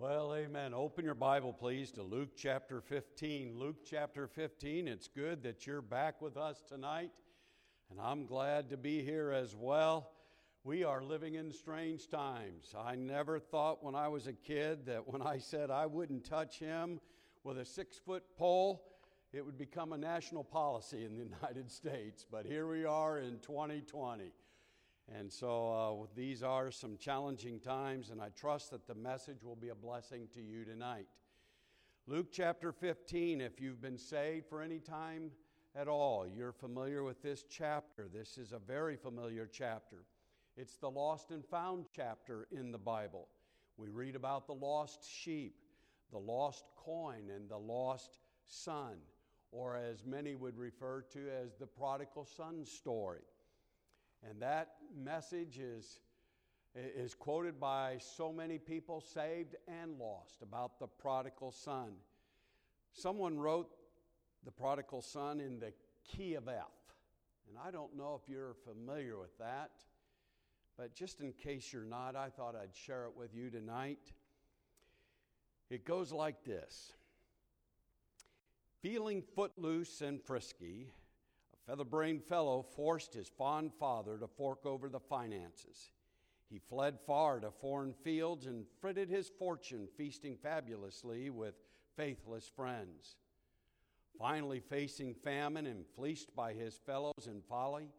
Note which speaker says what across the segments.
Speaker 1: Well, amen. Open your Bible, please, to Luke chapter 15. Luke chapter 15. It's good that you're back with us tonight, and I'm glad to be here as well. We are living in strange times. I never thought when I was a kid that when I said I wouldn't touch him with a six foot pole, it would become a national policy in the United States. But here we are in 2020. And so uh, these are some challenging times, and I trust that the message will be a blessing to you tonight. Luke chapter 15, if you've been saved for any time at all, you're familiar with this chapter. This is a very familiar chapter. It's the lost and found chapter in the Bible. We read about the lost sheep, the lost coin, and the lost son, or as many would refer to as the prodigal son story. And that message is, is quoted by so many people, saved and lost, about the prodigal son. Someone wrote the prodigal son in the key of F. And I don't know if you're familiar with that, but just in case you're not, I thought I'd share it with you tonight. It goes like this Feeling footloose and frisky, feather-brained fellow forced his fond father to fork over the finances. He fled far to foreign fields and fritted his fortune feasting fabulously with faithless friends. Finally, facing famine and fleeced by his fellows in folly,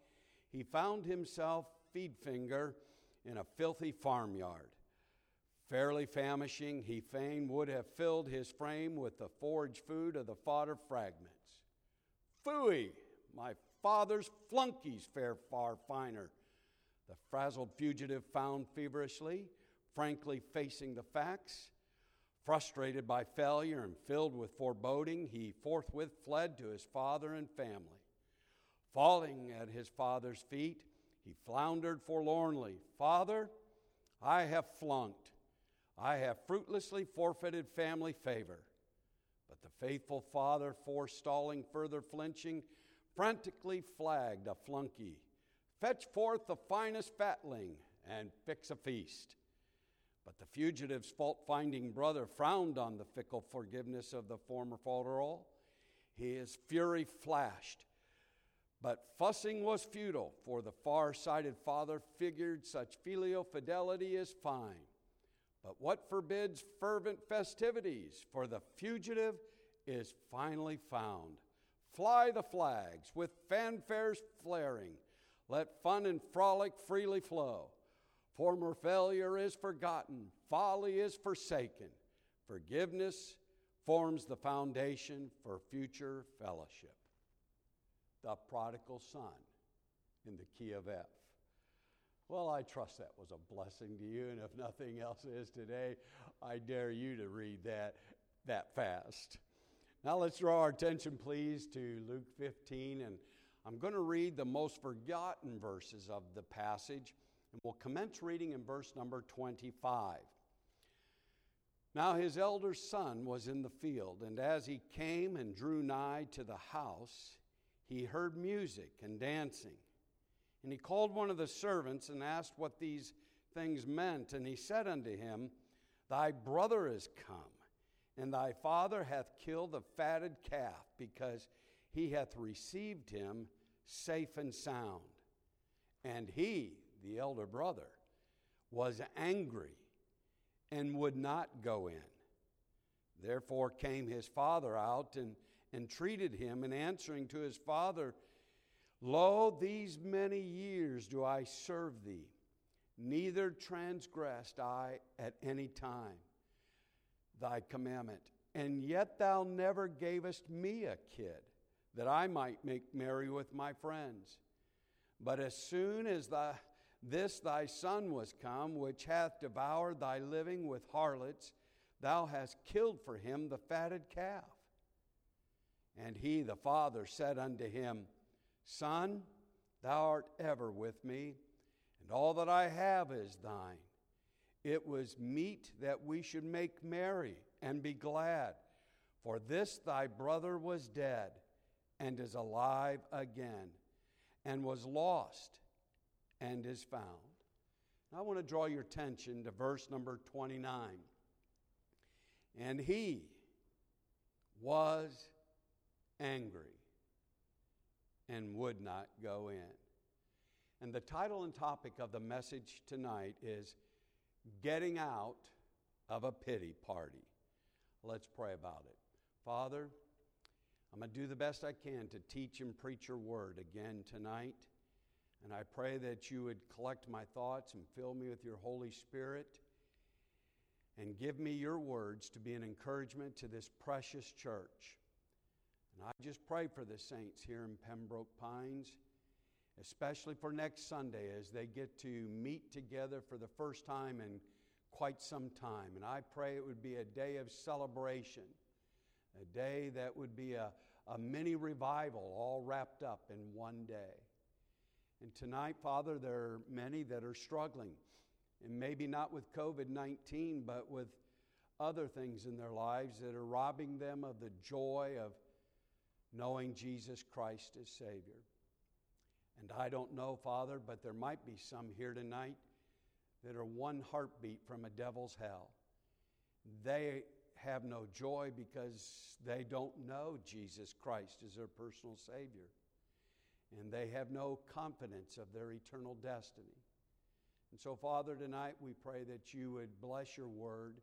Speaker 1: he found himself feed finger in a filthy farmyard. Fairly famishing, he fain would have filled his frame with the foraged food of the fodder fragments. Phooey! My father's flunkies fare far finer. The frazzled fugitive found feverishly, frankly facing the facts. Frustrated by failure and filled with foreboding, he forthwith fled to his father and family. Falling at his father's feet, he floundered forlornly Father, I have flunked. I have fruitlessly forfeited family favor. But the faithful father, forestalling further flinching, frantically flagged a flunky Fetch forth the finest fatling and fix a feast. But the fugitive's fault finding brother frowned on the fickle forgiveness of the former folderol. His fury flashed. But fussing was futile, for the far sighted father figured such filial fidelity is fine. But what forbids fervent festivities? For the fugitive is finally found. Fly the flags with fanfares flaring. Let fun and frolic freely flow. Former failure is forgotten, folly is forsaken. Forgiveness forms the foundation for future fellowship. The prodigal son in the key of F. Well, I trust that was a blessing to you, and if nothing else is today, I dare you to read that that fast. Now let's draw our attention, please, to Luke 15, and I'm going to read the most forgotten verses of the passage, and we'll commence reading in verse number 25. Now his elder son was in the field, and as he came and drew nigh to the house, he heard music and dancing. And he called one of the servants and asked what these things meant. And he said unto him, Thy brother is come and thy father hath killed the fatted calf, because he hath received him safe and sound. And he, the elder brother, was angry and would not go in. Therefore came his father out and entreated him, and answering to his father, Lo, these many years do I serve thee, neither transgressed I at any time thy commandment. And yet thou never gavest me a kid, that I might make merry with my friends. But as soon as thy, this thy son was come, which hath devoured thy living with harlots, thou hast killed for him the fatted calf. And he, the father, said unto him, Son, thou art ever with me, and all that I have is thine. It was meet that we should make merry and be glad. For this thy brother was dead and is alive again, and was lost and is found. Now I want to draw your attention to verse number 29. And he was angry and would not go in. And the title and topic of the message tonight is Getting Out of a Pity Party. Let's pray about it. Father, I'm going to do the best I can to teach and preach your word again tonight. And I pray that you would collect my thoughts and fill me with your Holy Spirit and give me your words to be an encouragement to this precious church. And I just pray for the saints here in Pembroke Pines, especially for next Sunday as they get to meet together for the first time in quite some time. And I pray it would be a day of celebration, a day that would be a, a mini revival all wrapped up in one day. And tonight, Father, there are many that are struggling, and maybe not with COVID 19, but with other things in their lives that are robbing them of the joy of knowing Jesus Christ as Savior. And I don't know, Father, but there might be some here tonight that are one heartbeat from a devil's hell. They have no joy because they don't know Jesus Christ as their personal Savior. And they have no confidence of their eternal destiny. And so, Father, tonight we pray that you would bless your word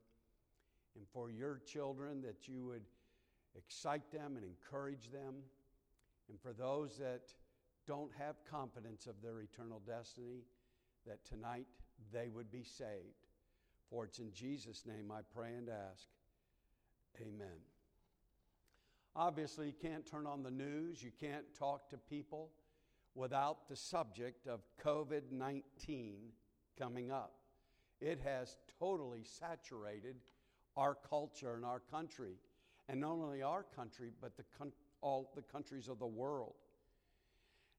Speaker 1: and for your children that you would excite them and encourage them. And for those that don't have confidence of their eternal destiny, that tonight they would be saved. For it's in Jesus' name I pray and ask. Amen. Obviously, you can't turn on the news, you can't talk to people without the subject of COVID 19 coming up. It has totally saturated our culture and our country, and not only our country, but the all the countries of the world.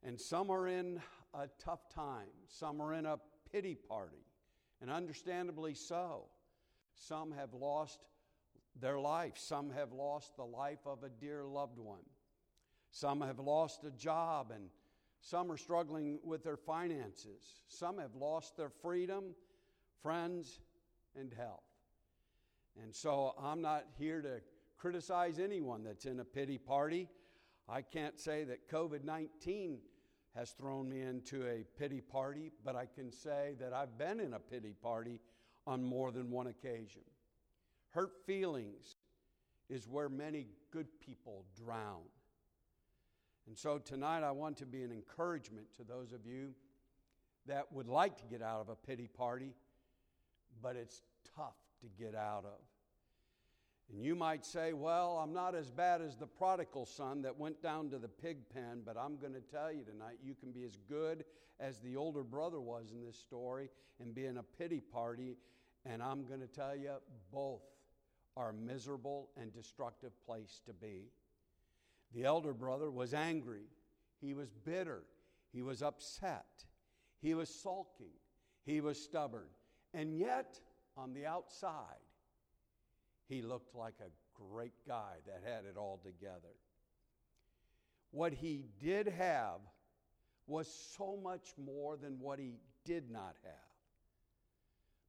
Speaker 1: And some are in a tough time, some are in a pity party, and understandably so. Some have lost their life, some have lost the life of a dear loved one, some have lost a job, and some are struggling with their finances, some have lost their freedom, friends, and health. And so I'm not here to criticize anyone that's in a pity party. I can't say that COVID 19 has thrown me into a pity party, but I can say that I've been in a pity party on more than one occasion. Hurt feelings is where many good people drown. And so tonight I want to be an encouragement to those of you that would like to get out of a pity party, but it's tough to get out of. And you might say, Well, I'm not as bad as the prodigal son that went down to the pig pen, but I'm going to tell you tonight, you can be as good as the older brother was in this story and be in a pity party. And I'm going to tell you, both are miserable and destructive place to be. The elder brother was angry, he was bitter, he was upset, he was sulking, he was stubborn. And yet, on the outside, he looked like a great guy that had it all together. What he did have was so much more than what he did not have.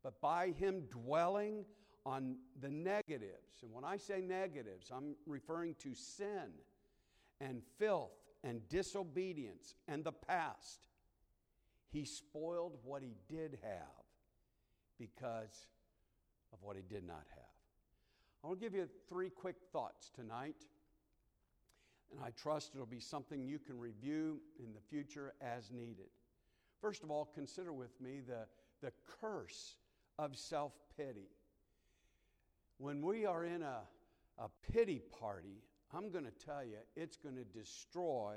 Speaker 1: But by him dwelling on the negatives, and when I say negatives, I'm referring to sin and filth and disobedience and the past, he spoiled what he did have because of what he did not have. I want give you three quick thoughts tonight, and I trust it'll be something you can review in the future as needed. First of all, consider with me the, the curse of self pity. When we are in a, a pity party, I'm going to tell you, it's going to destroy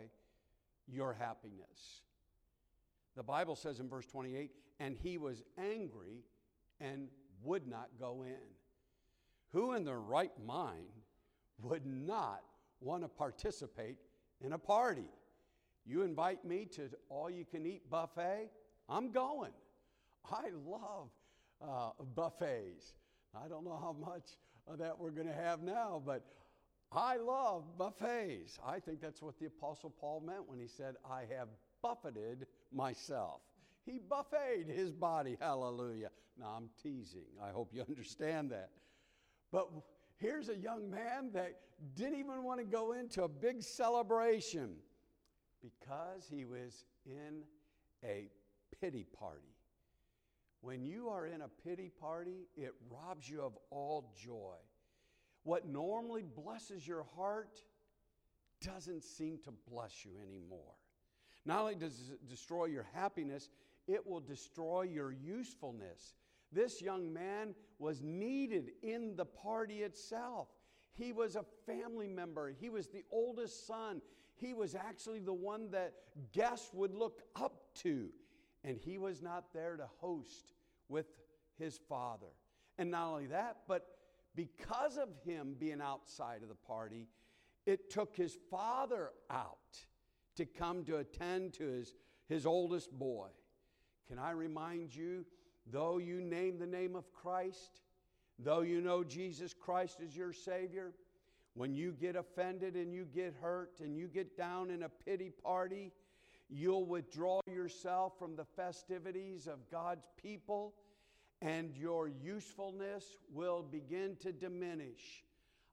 Speaker 1: your happiness. The Bible says in verse 28 and he was angry and would not go in. Who in their right mind would not want to participate in a party? You invite me to all you can eat buffet, I'm going. I love uh, buffets. I don't know how much of that we're going to have now, but I love buffets. I think that's what the Apostle Paul meant when he said, I have buffeted myself. He buffeted his body. Hallelujah. Now, I'm teasing. I hope you understand that. But here's a young man that didn't even want to go into a big celebration because he was in a pity party. When you are in a pity party, it robs you of all joy. What normally blesses your heart doesn't seem to bless you anymore. Not only does it destroy your happiness, it will destroy your usefulness. This young man was needed in the party itself. He was a family member, he was the oldest son. He was actually the one that guests would look up to. And he was not there to host with his father. And not only that, but because of him being outside of the party, it took his father out to come to attend to his, his oldest boy. Can I remind you, though you name the name of Christ, though you know Jesus Christ is your Savior, when you get offended and you get hurt and you get down in a pity party, you'll withdraw yourself from the festivities of God's people and your usefulness will begin to diminish.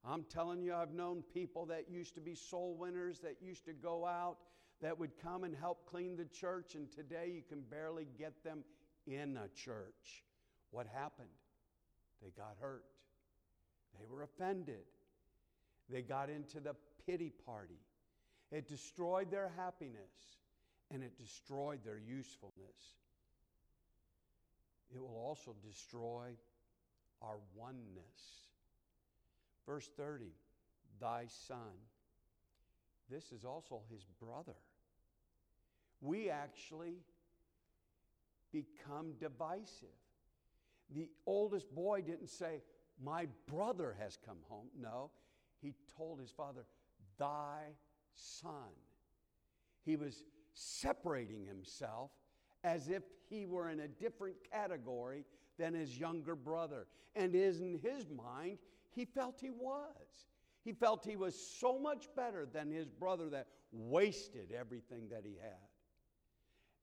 Speaker 1: I'm telling you, I've known people that used to be soul winners, that used to go out, that would come and help clean the church, and today you can barely get them in a church. What happened? They got hurt, they were offended. They got into the pity party. It destroyed their happiness and it destroyed their usefulness. It will also destroy our oneness. Verse 30 Thy son. This is also his brother. We actually become divisive. The oldest boy didn't say, My brother has come home. No, he told his father, Thy son. He was separating himself as if he were in a different category than his younger brother. And in his mind, he felt he was. He felt he was so much better than his brother that wasted everything that he had.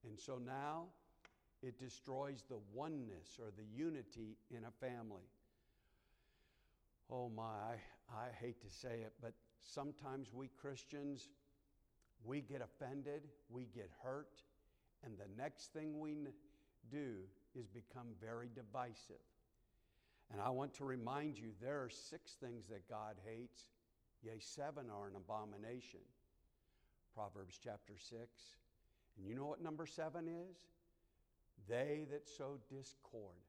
Speaker 1: And so now it destroys the oneness or the unity in a family. Oh my, I, hate to say it, but sometimes we Christians, we get offended, we get hurt, and the next thing we do is become very divisive. And I want to remind you there are six things that God hates, yea, seven are an abomination. Proverbs chapter 6. And you know what number seven is? They that sow discord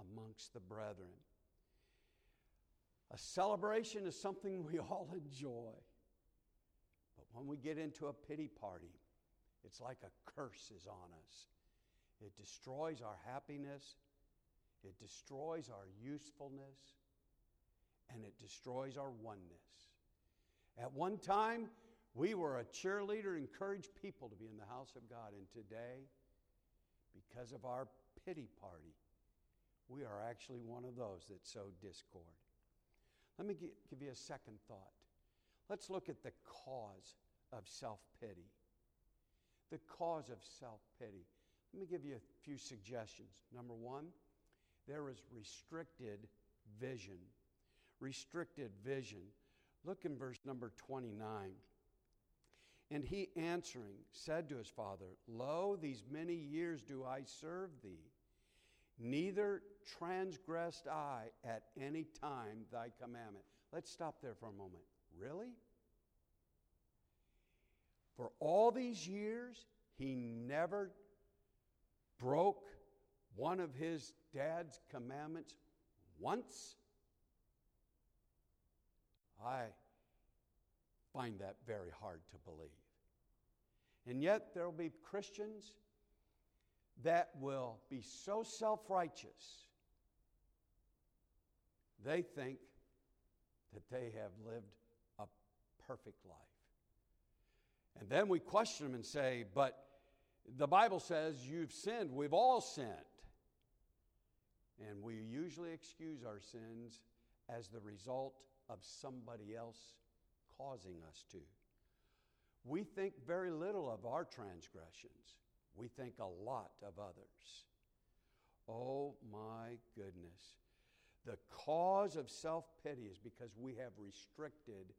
Speaker 1: amongst the brethren. A celebration is something we all enjoy. But when we get into a pity party, it's like a curse is on us. It destroys our happiness, it destroys our usefulness, and it destroys our oneness. At one time, we were a cheerleader, encouraged people to be in the house of God, and today, because of our pity party, we are actually one of those that sow discord. Let me give you a second thought. Let's look at the cause of self pity. The cause of self pity. Let me give you a few suggestions. Number one, there is restricted vision. Restricted vision. Look in verse number 29. And he answering said to his father, Lo, these many years do I serve thee Neither transgressed I at any time thy commandment. Let's stop there for a moment. Really? For all these years, he never broke one of his dad's commandments once? I find that very hard to believe. And yet, there will be Christians that will be so self righteous, they think that they have lived a perfect life. And then we question them and say, But the Bible says you've sinned. We've all sinned. And we usually excuse our sins as the result of somebody else causing us to. We think very little of our transgressions. We think a lot of others. Oh my goodness. The cause of self pity is because we have restricted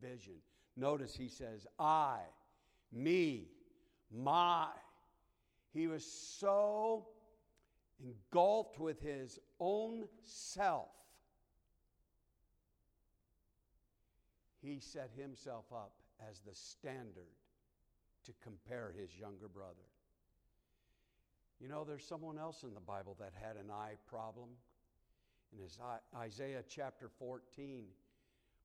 Speaker 1: vision. Notice he says, I, me, my. He was so engulfed with his own self, he set himself up as the standard to compare his younger brother. You know, there's someone else in the Bible that had an eye problem. In Isaiah chapter 14,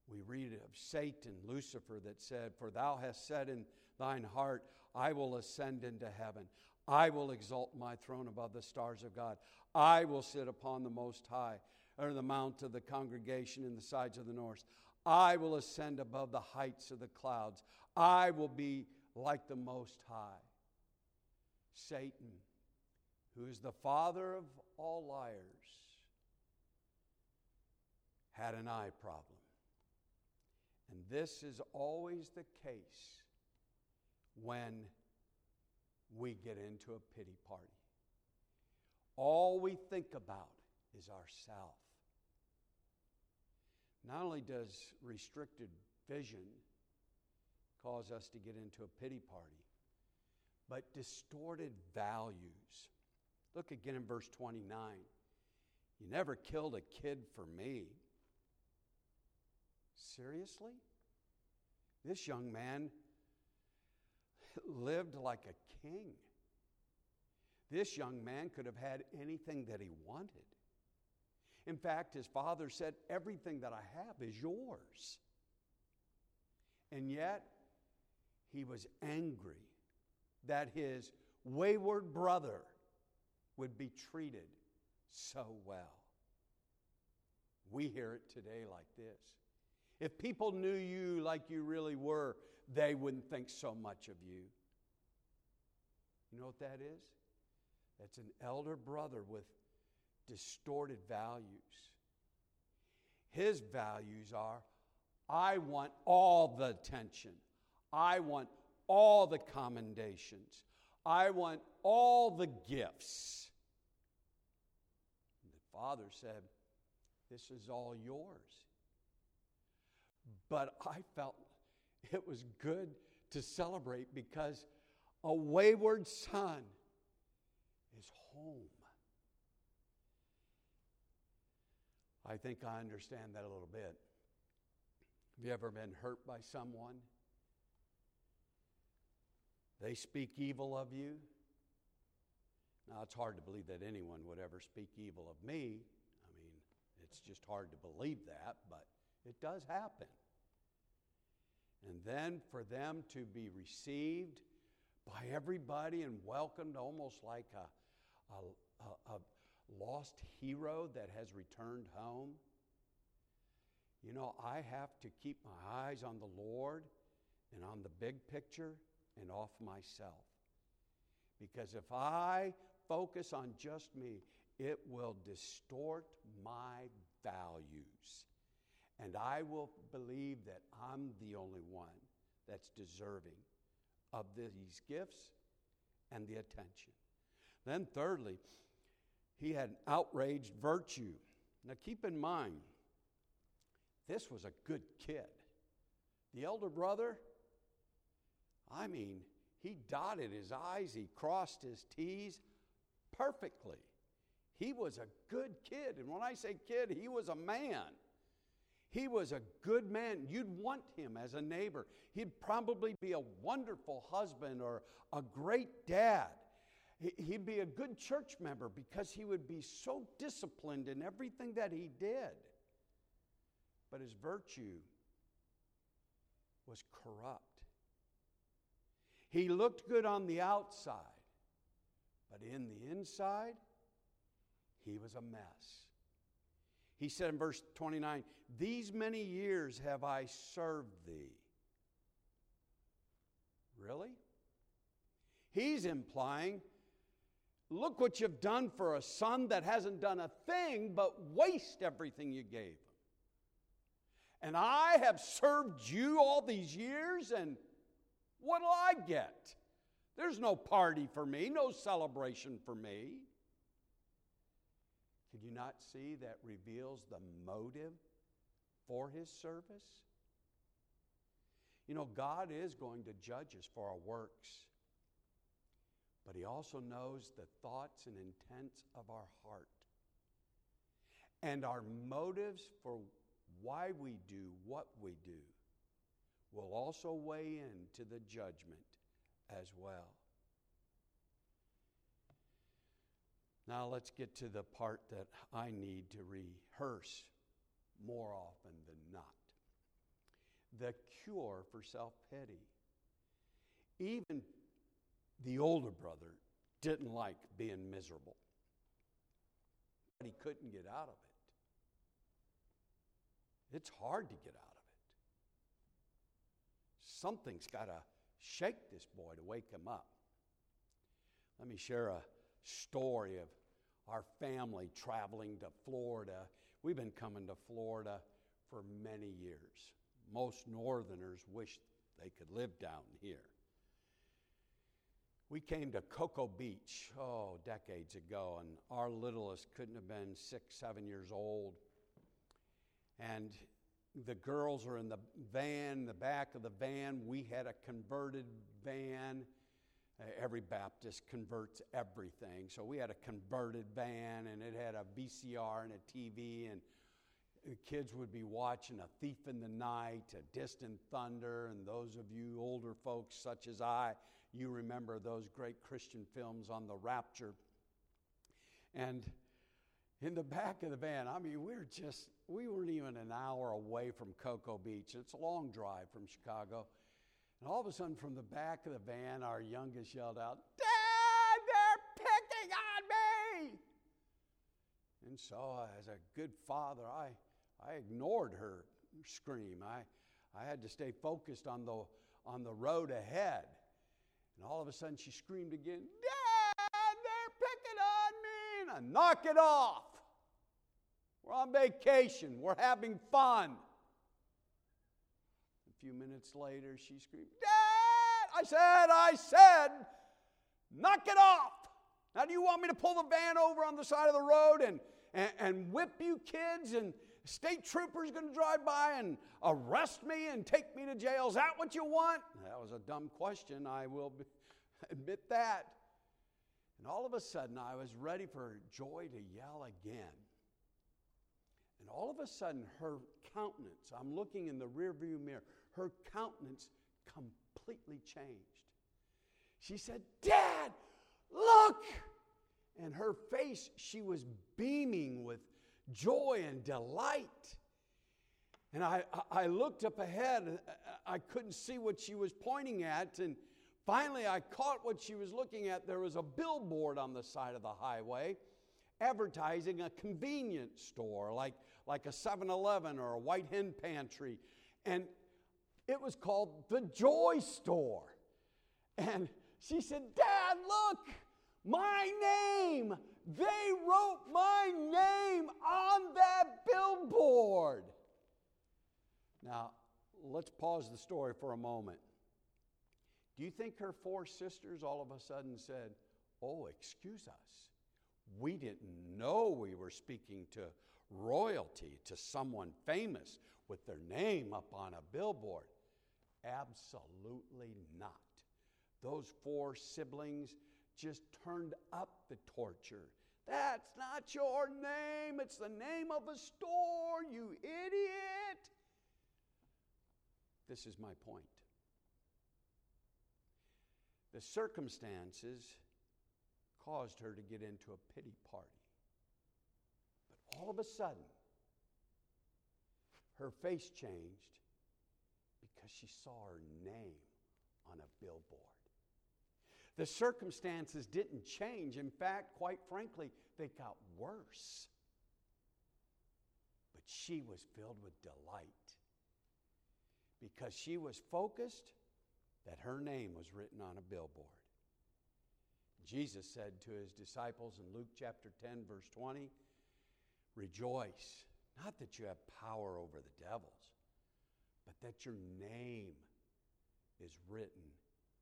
Speaker 1: we read of Satan, Lucifer, that said, For thou hast said in thine heart, I will ascend into heaven. I will exalt my throne above the stars of God. I will sit upon the most high, or the mount of the congregation in the sides of the north. I will ascend above the heights of the clouds. I will be like the most high. Satan, who is the father of all liars, had an eye problem. And this is always the case when we get into a pity party. All we think about is ourself. Not only does restricted vision cause us to get into a pity party, but distorted values. Look again in verse 29. You never killed a kid for me. Seriously? This young man lived like a king. This young man could have had anything that he wanted. In fact, his father said, Everything that I have is yours. And yet, he was angry that his wayward brother would be treated so well. We hear it today like this. If people knew you like you really were, they wouldn't think so much of you. You know what that is? That's an elder brother with distorted values. His values are I want all the attention, I want all the commendations, I want all the gifts. the father said, This is all yours. But I felt it was good to celebrate because a wayward son is home. I think I understand that a little bit. Have you ever been hurt by someone? They speak evil of you. Now, it's hard to believe that anyone would ever speak evil of me. I mean, it's just hard to believe that, but it does happen. And then for them to be received by everybody and welcomed almost like a, a, a, lost hero that has returned home. You know, I have to keep my eyes on the Lord and on the big picture and off myself. Because if I focus on just me, it will distort my values. And I will believe that I'm the only one that's deserving of these gifts and the attention. Then, thirdly, he had outraged virtue. Now, keep in mind, this was a good kid. The elder brother, I mean, he dotted his I's, he crossed his T's perfectly. He was a good kid. And when I say kid, he was a man. He was a good man. You'd want him as a neighbor. He'd probably be a wonderful husband or a great dad. He'd be a good church member because he would be so disciplined in everything that he did. But his virtue was corrupt. He looked good on the outside, but in the inside, he was a mess. He said in verse 29 These many years have I served thee. Really? He's implying, look what you've done for a son that hasn't done a thing but waste everything you gave him. And I have served you all these years, and what'll I get? There's no party for me, no celebration for me. Can you not see that reveals the motive for his service? You know, God is going to judge us for our works, he also knows the thoughts and intents of our heart. And our motives for why we do what we do will also weigh into the judgment as well. Now let's get to the part that I need to rehearse more often than not the cure for self pity. Even the older brother didn't like being miserable, but he couldn't get out of it. It's hard to get out of it. Something's got to shake this boy to wake him up. Let me share a story of our family traveling to Florida. We've been coming to Florida for many years. Most Northerners wish they could live down here. We came to Cocoa Beach, oh, decades ago, and our littlest couldn't have been six, seven years old. And the girls are in the van, the back of the van. We had a converted van. Uh, every Baptist converts everything. So we had a converted van, and it had a VCR and a TV, and the kids would be watching A Thief in the Night, A Distant Thunder, and those of you older folks, such as I, you remember those great Christian films on the rapture. And in the back of the van, I mean, we are just, we weren't even an hour away from Cocoa Beach. It's a long drive from Chicago. And all of a sudden, from the back of the van, our youngest yelled out, Dad, they're picking on me! And so, as a good father, I, I ignored her scream. I, I had to stay focused on the, on the road ahead. And all of a sudden, she screamed again, Dad, they're picking on me! And I knock it off. We're on vacation, we're having fun A few minutes later, she screamed, Dad! I said, I said, knock it off. Now, do you want me to pull the van over on the side of the road and, and, and whip you kids and state troopers going to drive by and arrest me and take me to jail? Is that what you want? That was a dumb question. I will admit that. And all of a sudden, I was ready for Joy to yell again. And all of a sudden, her countenance, I'm looking in the rearview mirror, her countenance completely changed. She said, Dad, look! And her face, she was beaming with joy and delight. And I, I looked up ahead. Uh, I couldn't see what she was pointing at. And finally, I caught what she was looking at. There was a billboard on the side of the highway advertising a convenience store like, like a 7 Eleven or a White Hen Pantry. And it was called the Joy Store. And she said, Dad, look, my name. They wrote my name on that billboard. Now, let's pause the story for a moment. Do you think her four sisters all of a sudden said, Oh, excuse us? We didn't know we were speaking to royalty, to someone famous with their name up on a billboard. Absolutely not. Those four siblings just turned up the torture. That's not your name. It's the name of a store, you idiot. This is my point. The circumstances caused her to get into a pity party. But all of a sudden, her face changed because she saw her name on a billboard. The circumstances didn't change. In fact, quite frankly, they got worse. But she was filled with delight because she was focused that her name was written on a billboard. Jesus said to his disciples in Luke chapter 10, verse 20, Rejoice, not that you have power over the devils but that your name is written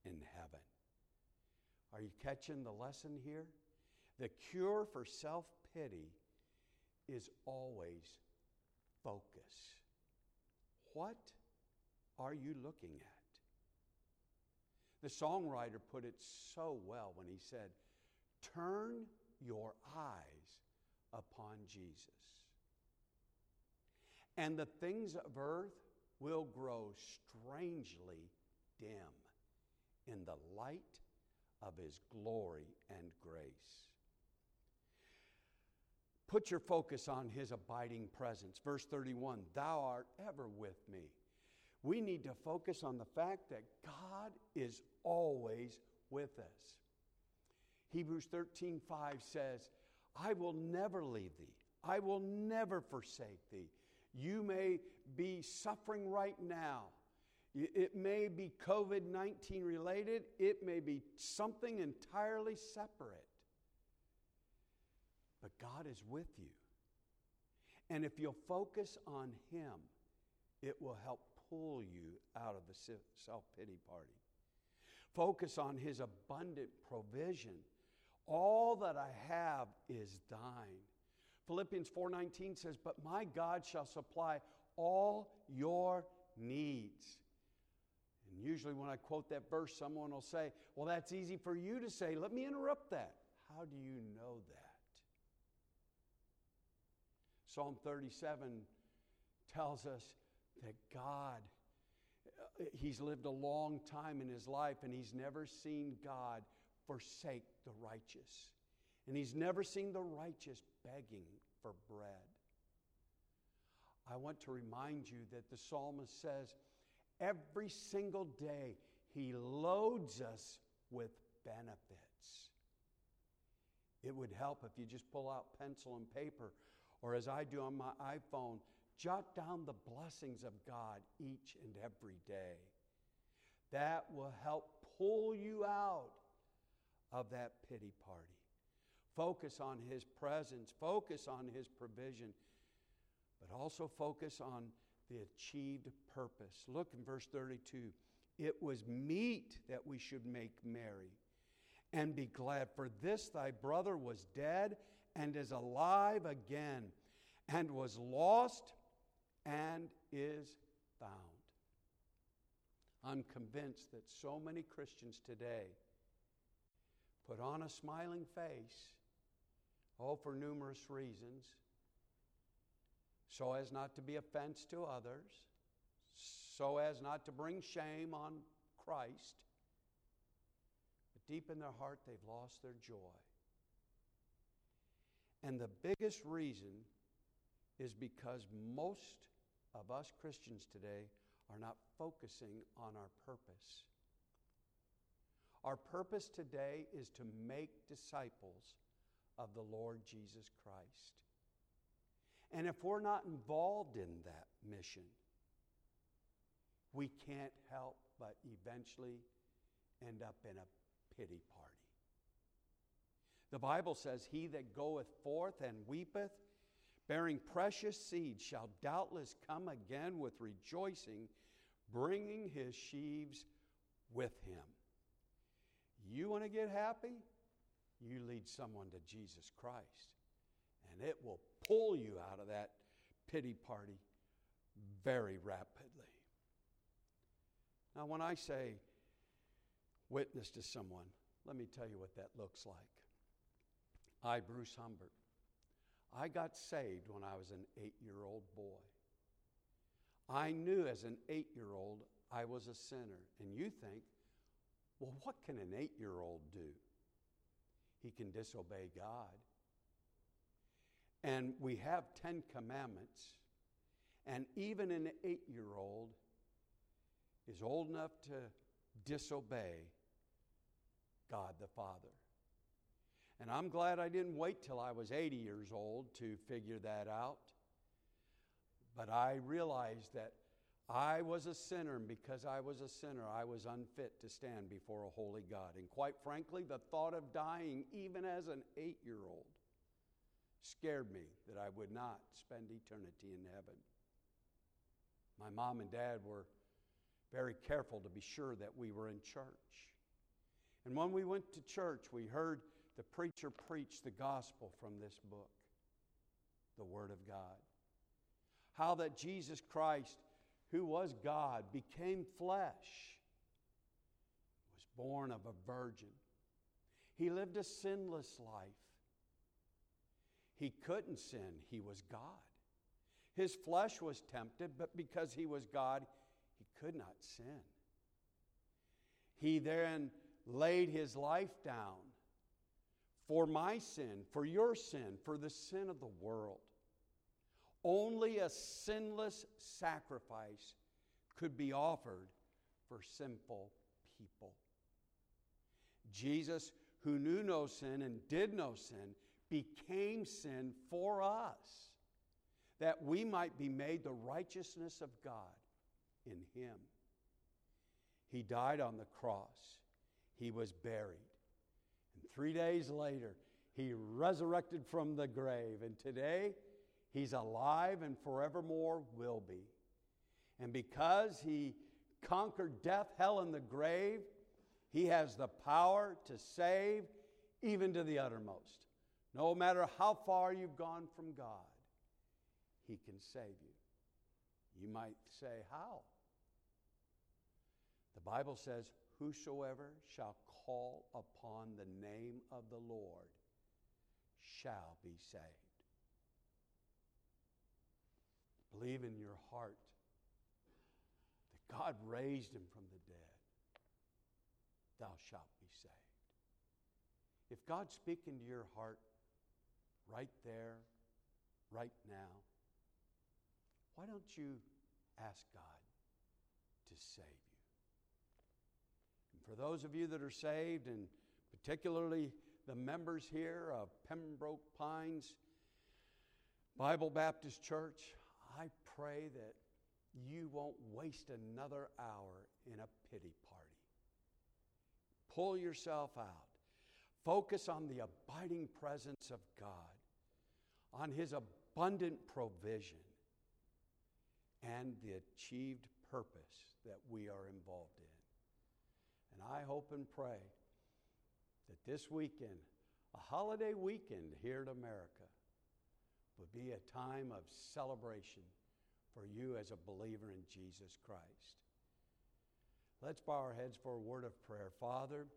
Speaker 1: in heaven. Are you catching the lesson here? The cure for self pity is always focus. What are you looking at? The songwriter put it so well when he said, Turn your eyes upon Jesus. And the things of earth will grow strangely dim in the light of his glory and grace. Put your focus on his abiding presence. Verse 31 Thou art ever with me. We need to focus on the fact that God is always with us. Hebrews 13 5 says, I will never leave thee, I will never forsake thee. You may be suffering right now. It may be COVID 19 related, it may be something entirely separate. But God is with you. And if you'll focus on Him, it will help pull you out of the self pity party. Focus on His abundant provision. All that I have is thine. Philippians 4:19 says, "But my God shall supply all your needs." And usually when I quote that verse, someone will say, "Well, that's easy for you to say. Let me interrupt that." How do you know that? Psalm 37 tells us that God he's lived a long time in his life and he's never seen God forsake the righteous. And he's never seen the righteous begging for bread. I want to remind you that the psalmist says every single day he loads us with benefits. It would help if you just pull out pencil and paper, or as I do on my iPhone, Jot down the blessings of God each and every day. That will help pull you out of that pity party. Focus on His presence, focus on His provision, but also focus on the achieved purpose. Look in verse 32. It was meet that we should make merry and be glad, for this thy brother was dead and is alive again, and was lost and is found. I'm convinced that so many Christians today put on a smiling face, all for numerous reasons, so as not to be offense to others, so as not to bring shame on Christ. But deep in their heart, they've lost their joy. And the biggest reason is because most of us Christians today are not focusing on our purpose. Our purpose today is to make disciples of the Lord Jesus Christ. And if we're not involved in that mission, we can't help but eventually end up in a pity party. The Bible says, He that goeth forth and weepeth bearing precious seed, shall doubtless come again with rejoicing, bringing his sheaves with him. You want to get happy? You lead someone to Jesus Christ, and it will pull you out of that pity party very rapidly. Now, when I say witness to someone, let me tell you what that looks like. I, Bruce Humbert, I got saved when I was an eight year old boy. I knew as an eight year old I was a sinner. And you think, well, what can an eight year old do? He can disobey God. And we have Ten Commandments. And even an eight year old is old enough to disobey God the Father. And I'm glad I didn't wait till I was 80 years old to figure that out. But I realized that I was a sinner, and because I was a sinner, I was unfit to stand before a holy God. And quite frankly, the thought of dying, even as an eight year old, scared me that I would not spend eternity in heaven. My mom and dad were very careful to be sure that we were in church. And when we went to church, we heard the preacher preach the gospel from this book. the Word of God. How that Jesus Christ, who was God, became flesh, was born of a virgin. He lived a sinless life. He couldn't sin, he was God. His flesh was tempted, but because he was God, he could not sin. He then laid his life down for my sin, for your sin, for the sin of the world. Only a sinless sacrifice could be offered for sinful people. Jesus, who knew no sin and did no sin, became sin for us, that we might be made the righteousness of God in Him. He died on the cross, He was buried. And three days later, He resurrected from the grave. And today, He's alive and forevermore will be. And because He conquered death, hell, and the grave, He has the power to save even to the uttermost. No matter how far you've gone from God, He can save you. You might say, How? The Bible says, Whosoever shall call upon the name of the Lord shall be saved. Believe in your heart that God raised him from the dead. Thou shalt be saved. If God's speaking to your heart, right there, right now, why don't you ask God to save you? And for those of you that are saved, and particularly the members here of Pembroke Pines Bible Baptist Church, I pray that you won't waste another hour in a pity party. Pull yourself out. Focus on the abiding presence of God on His abundant provision and the achieved purpose that we are involved in. And I hope and pray that this weekend, a holiday weekend here in America, would be a time of celebration for you as a believer in Jesus Christ. Let's bow our heads for a word of prayer. Father,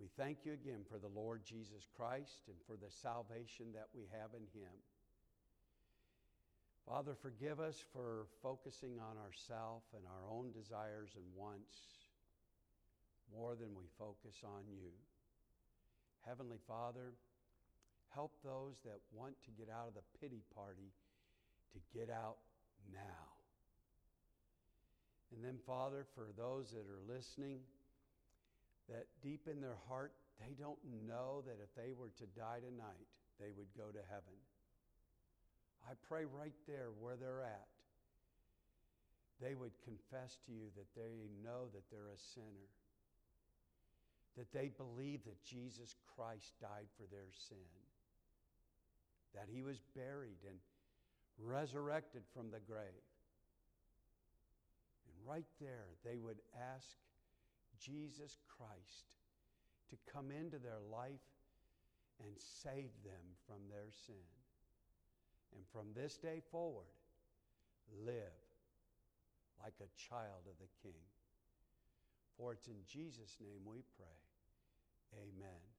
Speaker 1: we thank you again for the Lord Jesus Christ and for the salvation that we have in Him. Father, forgive us for focusing on ourself and our own desires and wants more than we focus on you. Heavenly Father, help those that want to get out of the pity party to get out now. And then, Father, for those that are listening, that deep in their heart, they don't know that if they were to die tonight, they would go to heaven. I pray right there where they're at, they would confess to you that they know that they're a sinner, that they believe that Jesus Christ died for their sin, that he was buried and resurrected from the grave. And right there, they would ask Jesus Christ to come into their life and save them from their sin. And from this day forward, live like a child of the King. For it's in Jesus' name we pray. Amen.